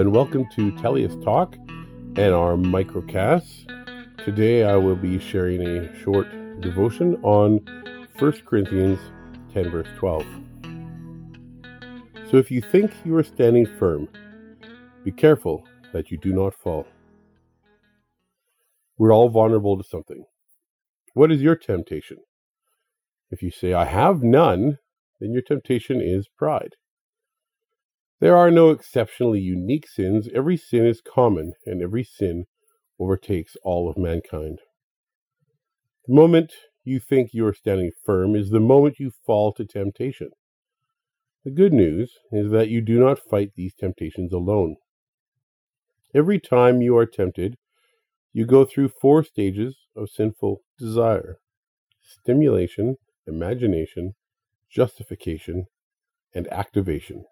and welcome to Teleios Talk and our microcast. Today I will be sharing a short devotion on 1 Corinthians 10, verse 12. So if you think you are standing firm, be careful that you do not fall. We're all vulnerable to something. What is your temptation? If you say, I have none, then your temptation is pride. There are no exceptionally unique sins. Every sin is common, and every sin overtakes all of mankind. The moment you think you are standing firm is the moment you fall to temptation. The good news is that you do not fight these temptations alone. Every time you are tempted, you go through four stages of sinful desire stimulation, imagination, justification, and activation.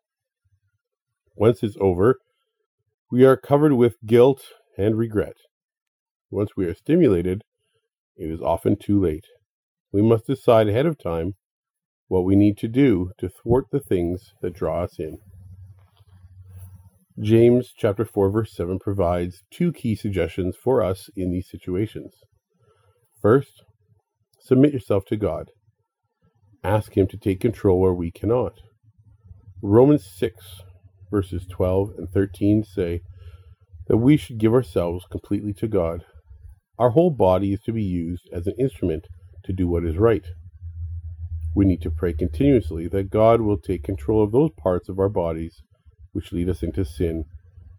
Once it's over, we are covered with guilt and regret. Once we are stimulated, it is often too late. We must decide ahead of time what we need to do to thwart the things that draw us in. James chapter 4 verse 7 provides two key suggestions for us in these situations. First, submit yourself to God. Ask him to take control where we cannot. Romans 6 verses 12 and 13 say that we should give ourselves completely to God. Our whole body is to be used as an instrument to do what is right. We need to pray continuously that God will take control of those parts of our bodies which lead us into sin,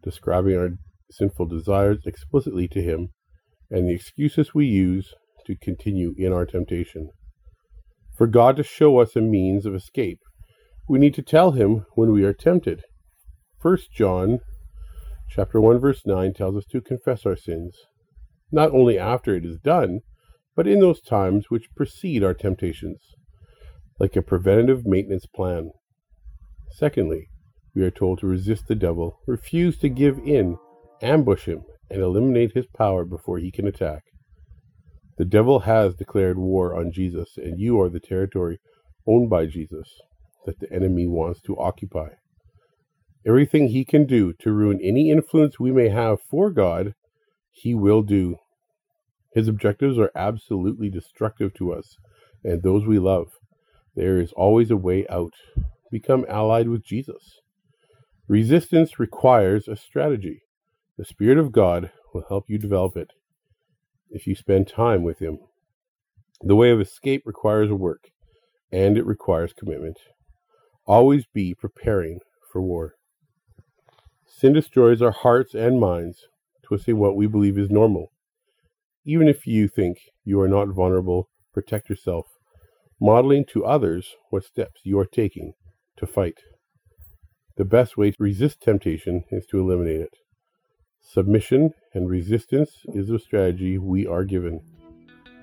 describing our sinful desires explicitly to Him and the excuses we use to continue in our temptation. For God to show us a means of escape, we need to tell Him when we are tempted First John chapter 1 verse 9 tells us to confess our sins, not only after it is done, but in those times which precede our temptations, like a preventative maintenance plan. Secondly, we are told to resist the devil, refuse to give in, ambush him, and eliminate his power before he can attack. The devil has declared war on Jesus, and you are the territory owned by Jesus that the enemy wants to occupy. Everything he can do to ruin any influence we may have for God, he will do. His objectives are absolutely destructive to us and those we love. There is always a way out. Become allied with Jesus. Resistance requires a strategy. The Spirit of God will help you develop it if you spend time with Him. The way of escape requires work, and it requires commitment. Always be preparing for war. Sin destroys our hearts and minds, twisting what we believe is normal. Even if you think you are not vulnerable, protect yourself, modeling to others what steps you are taking to fight. The best way to resist temptation is to eliminate it. Submission and resistance is the strategy we are given.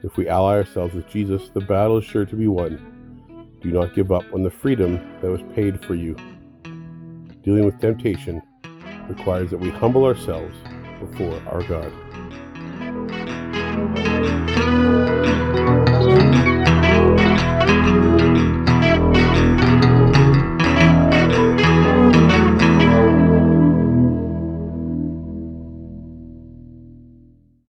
If we ally ourselves with Jesus, the battle is sure to be won. Do not give up on the freedom that was paid for you. Dealing with temptation requires that we humble ourselves before our God.